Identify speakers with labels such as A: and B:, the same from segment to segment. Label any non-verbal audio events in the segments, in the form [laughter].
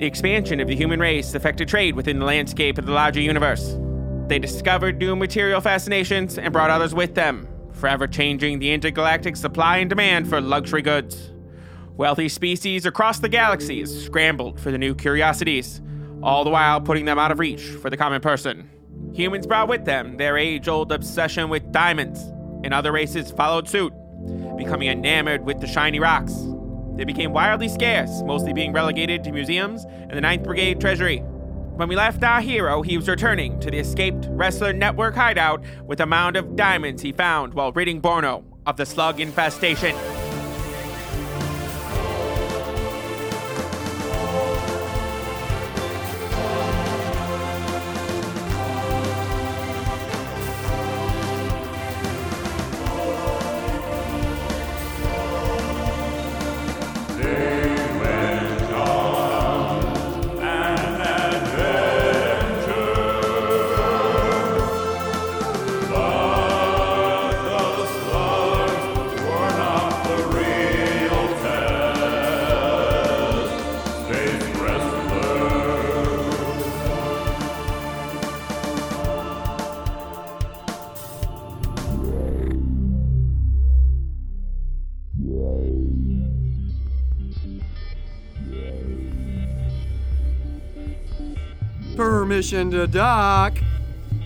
A: The expansion of the human race affected trade within the landscape of the larger universe. They discovered new material fascinations and brought others with them, forever changing the intergalactic supply and demand for luxury goods. Wealthy species across the galaxies scrambled for the new curiosities, all the while putting them out of reach for the common person. Humans brought with them their age old obsession with diamonds, and other races followed suit, becoming enamored with the shiny rocks. They became wildly scarce, mostly being relegated to museums and the 9th Brigade Treasury. When we left our hero, he was returning to the escaped Wrestler Network hideout with a mound of diamonds he found while ridding Borno of the slug infestation.
B: Permission to dock.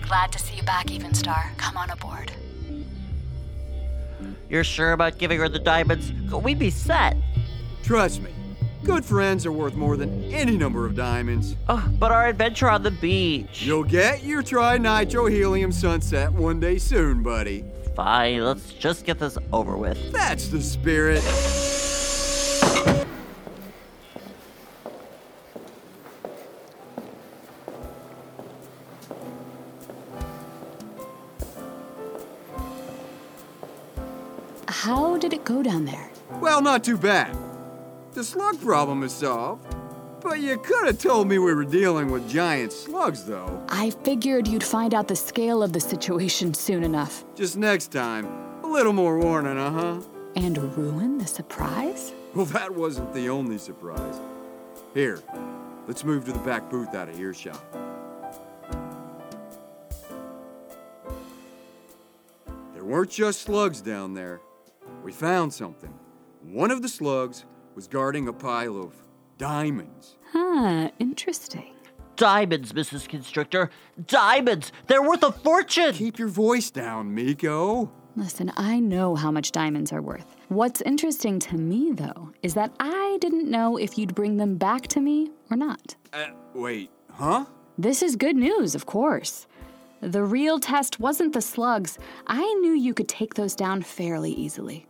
C: Glad to see you back, Evenstar. Come on aboard.
D: You're sure about giving her the diamonds? Could We'd be set.
B: Trust me, good friends are worth more than any number of diamonds.
D: Oh, but our adventure on the beach.
B: You'll get your trinitrohelium sunset one day soon, buddy.
D: Fine, let's just get this over with.
B: That's the spirit.
C: How did it go down there?
B: Well, not too bad. The slug problem is solved. But you could have told me we were dealing with giant slugs, though.
C: I figured you'd find out the scale of the situation soon enough.
B: Just next time, a little more warning, uh huh.
C: And ruin the surprise?
B: Well, that wasn't the only surprise. Here, let's move to the back booth out of earshot. Weren't just slugs down there. We found something. One of the slugs was guarding a pile of diamonds.
C: Huh, interesting.
D: Diamonds, Mrs. Constrictor. Diamonds! They're worth a fortune!
B: Keep your voice down, Meeko.
C: Listen, I know how much diamonds are worth. What's interesting to me, though, is that I didn't know if you'd bring them back to me or not.
B: Uh, wait, huh?
C: This is good news, of course. The real test wasn't the slugs. I knew you could take those down fairly easily.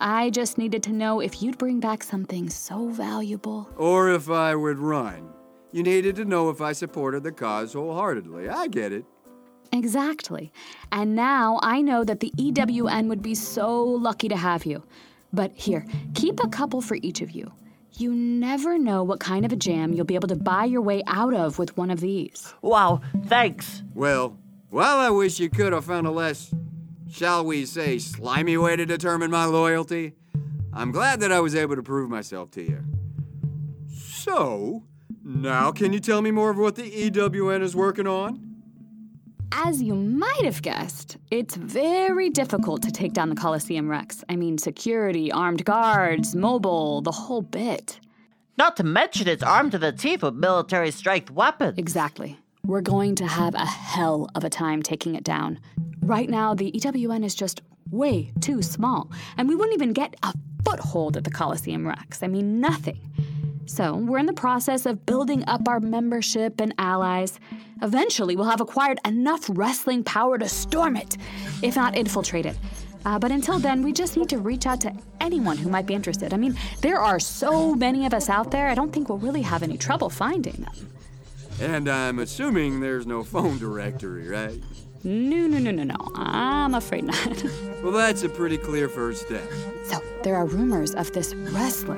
C: I just needed to know if you'd bring back something so valuable.
B: Or if I would run. You needed to know if I supported the cause wholeheartedly. I get it.
C: Exactly. And now I know that the EWN would be so lucky to have you. But here, keep a couple for each of you. You never know what kind of a jam you'll be able to buy your way out of with one of these.
D: Wow, thanks.
B: Well, while I wish you could have found a less, shall we say, slimy way to determine my loyalty, I'm glad that I was able to prove myself to you. So, now can you tell me more of what the EWN is working on?
C: As you might have guessed, it's very difficult to take down the Coliseum Rex. I mean, security, armed guards, mobile, the whole bit.
D: Not to mention it's armed to the teeth with military strength weapons.
C: Exactly. We're going to have a hell of a time taking it down. Right now, the EWN is just way too small, and we wouldn't even get a foothold at the Coliseum Rex. I mean, nothing. So, we're in the process of building up our membership and allies. Eventually, we'll have acquired enough wrestling power to storm it, if not infiltrate it. Uh, but until then, we just need to reach out to anyone who might be interested. I mean, there are so many of us out there, I don't think we'll really have any trouble finding them.
B: And I'm assuming there's no phone directory, right?
C: No, no, no, no, no. I'm afraid not. [laughs]
B: Well, that's a pretty clear first step.
C: so, there are rumors of this wrestler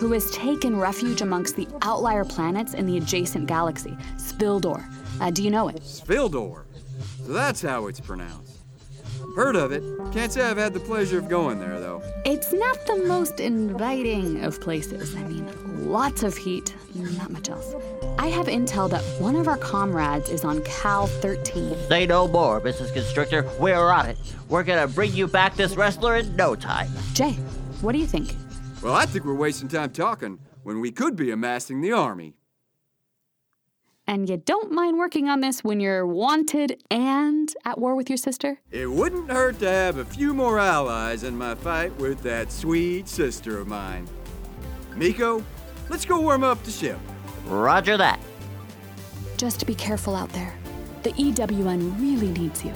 C: who has taken refuge amongst the outlier planets in the adjacent galaxy, Spildor. Uh, do you know it?
B: Spildor? So that's how it's pronounced. Heard of it. Can't say I've had the pleasure of going there, though.
C: It's not the most inviting of places. I mean, lots of heat, not much else. I have intel that one of our comrades is on Cal 13.
D: Say no more, Mrs. Constrictor. We're on it. We're gonna bring you back this wrestler in no time.
C: Jay, what do you think?
B: Well, I think we're wasting time talking when we could be amassing the army.
C: And you don't mind working on this when you're wanted and at war with your sister?
B: It wouldn't hurt to have a few more allies in my fight with that sweet sister of mine. Meeko, let's go warm up the ship.
D: Roger that.
C: Just be careful out there. The EWN really needs you.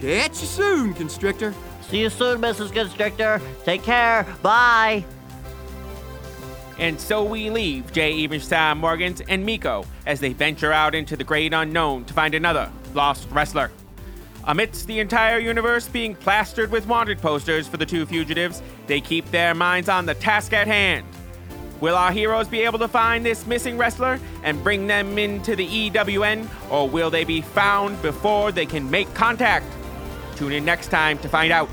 B: Catch you soon, Constrictor.
D: See you soon, Mrs. Constrictor. Take care. Bye.
A: And so we leave Jay Evenstar Morgans and Meeko as they venture out into the great unknown to find another lost wrestler. Amidst the entire universe being plastered with wanted posters for the two fugitives, they keep their minds on the task at hand. Will our heroes be able to find this missing wrestler and bring them into the EWN, or will they be found before they can make contact? Tune in next time to find out.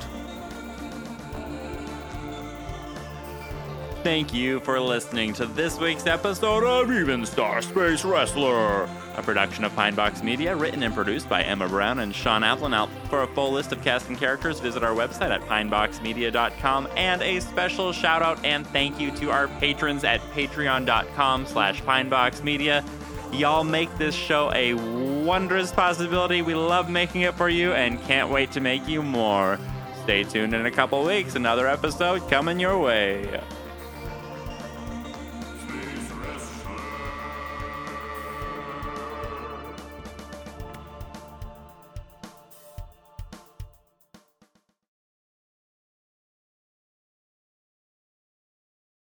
E: Thank you for listening to this week's episode of Evenstar Space Wrestler, a production of Pinebox Media, written and produced by Emma Brown and Sean Abplanalp. For a full list of cast and characters, visit our website at pineboxmedia.com. And a special shout out and thank you to our patrons at patreon.com slash pineboxmedia. Y'all make this show a wondrous possibility. We love making it for you and can't wait to make you more. Stay tuned in a couple weeks, another episode coming your way.